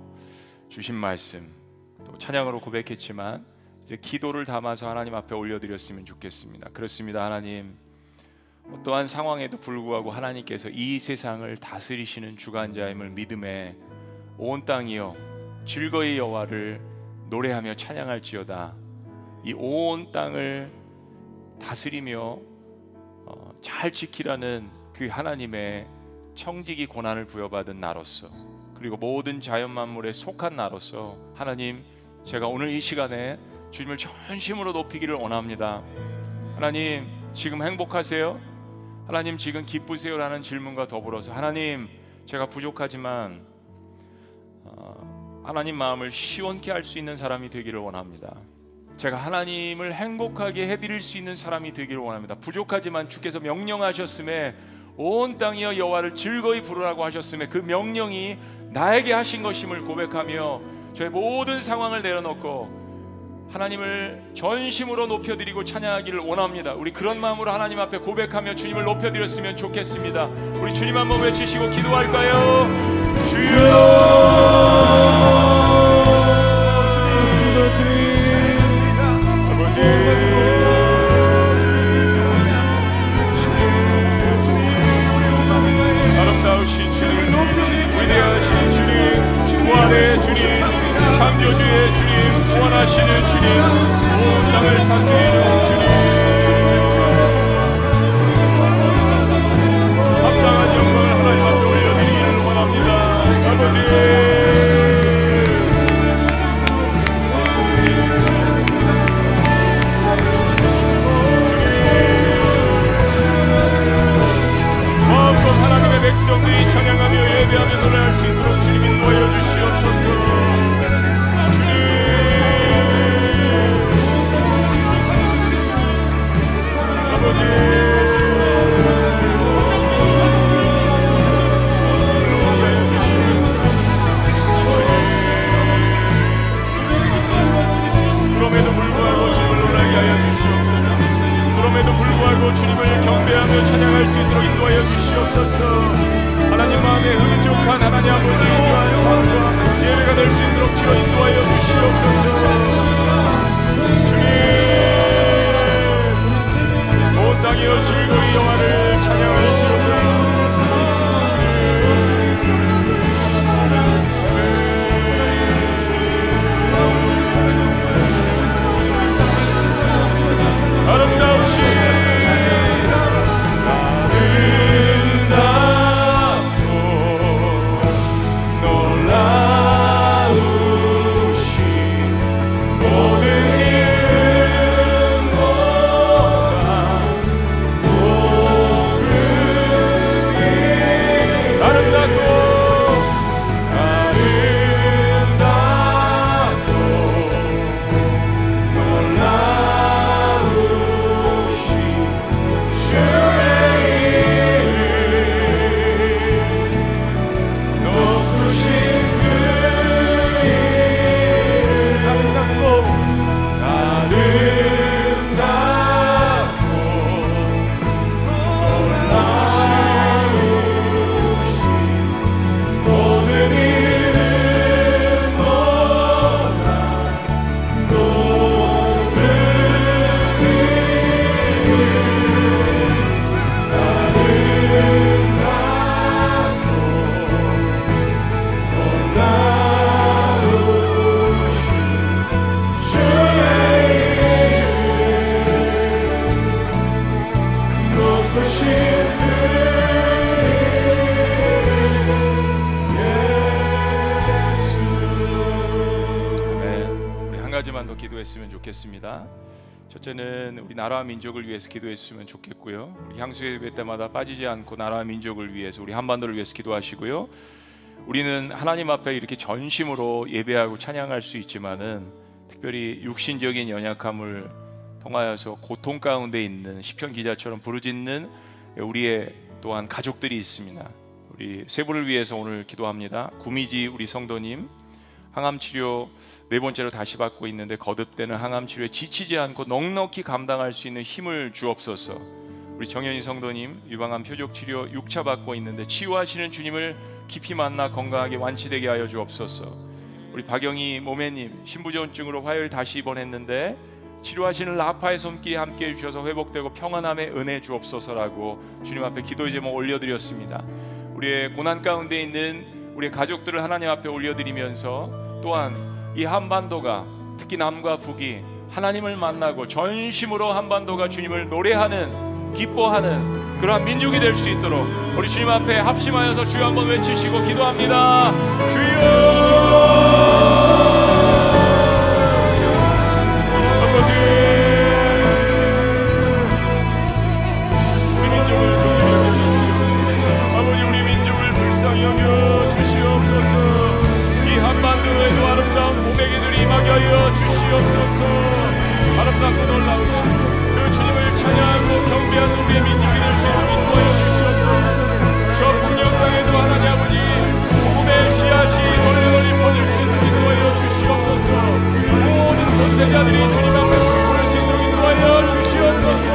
주신 말씀 또 찬양으로 고백했지만 이제 기도를 담아서 하나님 앞에 올려드렸으면 좋겠습니다. 그렇습니다, 하나님. 어떠한 상황에도 불구하고 하나님께서 이 세상을 다스리시는 주관자임을 믿음에 온 땅이여 즐거이 여호와를 노래하며 찬양할지어다. 이 온 땅을 다스리며 어, 잘 지키라는 그 하나님의 청지기 고난을 부여받은 나로서 그리고 모든 자연 만물에 속한 나로서 하나님 제가 오늘 이 시간에 주님을 전심으로 높이기를 원합니다. 하나님 지금 행복하세요? 하나님 지금 기쁘세요라는 질문과 더불어서 하나님 제가 부족하지만 어, 하나님 마음을 시원케 할 수 있는 사람이 되기를 원합니다. 제가 하나님을 행복하게 해드릴 수 있는 사람이 되기를 원합니다. 부족하지만 주께서 명령하셨음에 온 땅이여 여호와를 즐거이 부르라고 하셨음에 그 명령이 나에게 하신 것임을 고백하며 저의 모든 상황을 내려놓고 하나님을 전심으로 높여드리고 찬양하기를 원합니다. 우리 그런 마음으로 하나님 앞에 고백하며 주님을 높여드렸으면 좋겠습니다. 우리 주님 한번 외치시고 기도할까요? 아버 향수 예배 때마다 빠지지 않고 나라와 민족을 위해서 우리 한반도를 위해서 기도하시고요. 우리는 하나님 앞에 이렇게 전심으로 예배하고 찬양할 수 있지만은 특별히 육신적인 연약함을 통하여서 고통 가운데 있는 시편 기자처럼 부르짖는 우리의 또한 가족들이 있습니다. 우리 세 분을 위해서 오늘 기도합니다. 구미지 우리 성도님 항암 치료 네 번째로 다시 받고 있는데 거듭되는 항암 치료에 지치지 않고 넉넉히 감당할 수 있는 힘을 주옵소서. 우리 정현희 성도님 유방암 표적 치료 6차 받고 있는데 치유하시는 주님을 깊이 만나 건강하게 완치되게 하여 주옵소서. 우리 박영희 모매님 신부전증으로 화요일 다시 입원했는데 치료하시는 라파의 손길이 함께 해주셔서 회복되고 평안함의 은혜 주옵소서라고 주님 앞에 기도 제목 올려드렸습니다. 우리의 고난 가운데 있는 우리의 가족들을 하나님 앞에 올려드리면서 또한 이 한반도가 특히 남과 북이 하나님을 만나고 전심으로 한반도가 주님을 노래하는 기뻐하는 그러한 민족이 될 수 있도록 우리 주님 앞에 합심하여서 주여 한번 외치시고 기도합니다. 주여! 주시옵소서. 아름답고 주님을 찬양하고 경배하는 우리의 민족이 될 수 있도록 인도하여 주시옵소서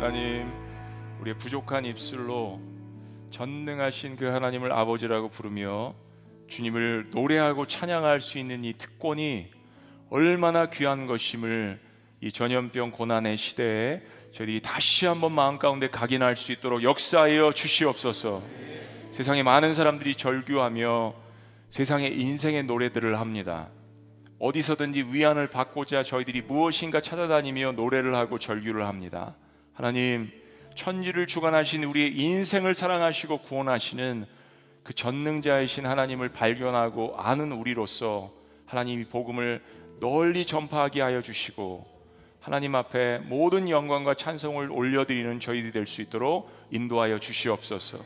하나님 우리의 부족한 입술로 전능하신 그 하나님을 아버지라고 부르며 주님을 노래하고 찬양할 수 있는 이 특권이 얼마나 귀한 것임을 이 전염병 고난의 시대에 저희들이 다시 한번 마음 가운데 각인할 수 있도록 역사하여 주시옵소서. 세상에 많은 사람들이 절규하며 세상의 인생의 노래들을 합니다. 어디서든지 위안을 받고자 저희들이 무엇인가 찾아다니며 노래를 하고 절규를 합니다. 하나님, 천지를 주관하신 우리의 인생을 사랑하시고 구원하시는 그 전능자이신 하나님을 발견하고 아는 우리로서 하나님이 복음을 널리 전파하게 하여 주시고 하나님 앞에 모든 영광과 찬송을 올려드리는 저희들이 될 수 있도록 인도하여 주시옵소서.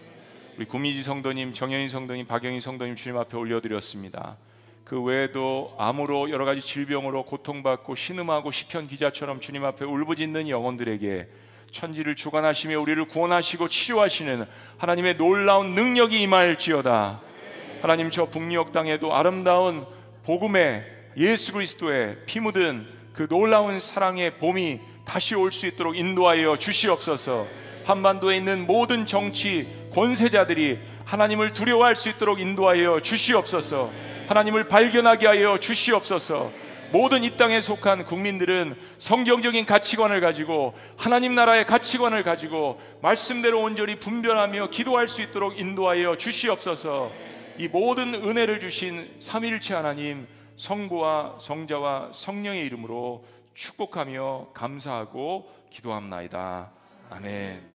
우리 구미지 성도님, 정현희 성도님, 박영희 성도님 주님 앞에 올려드렸습니다. 그 외에도 암으로 여러 가지 질병으로 고통받고 신음하고 시편 기자처럼 주님 앞에 울부짖는 영혼들에게 천지를 주관하시며 우리를 구원하시고 치료하시는 하나님의 놀라운 능력이 임할지어다. 하나님 저 북녘 땅에도 아름다운 복음의 예수 그리스도의 피 묻은 그 놀라운 사랑의 봄이 다시 올 수 있도록 인도하여 주시옵소서. 한반도에 있는 모든 정치 권세자들이 하나님을 두려워할 수 있도록 인도하여 주시옵소서. 하나님을 발견하게 하여 주시옵소서. 모든 이 땅에 속한 국민들은 성경적인 가치관을 가지고 하나님 나라의 가치관을 가지고 말씀대로 온전히 분별하며 기도할 수 있도록 인도하여 주시옵소서. 이 모든 은혜를 주신 삼위일체 하나님 성부와 성자와 성령의 이름으로 축복하며 감사하고 기도합나이다. 아멘.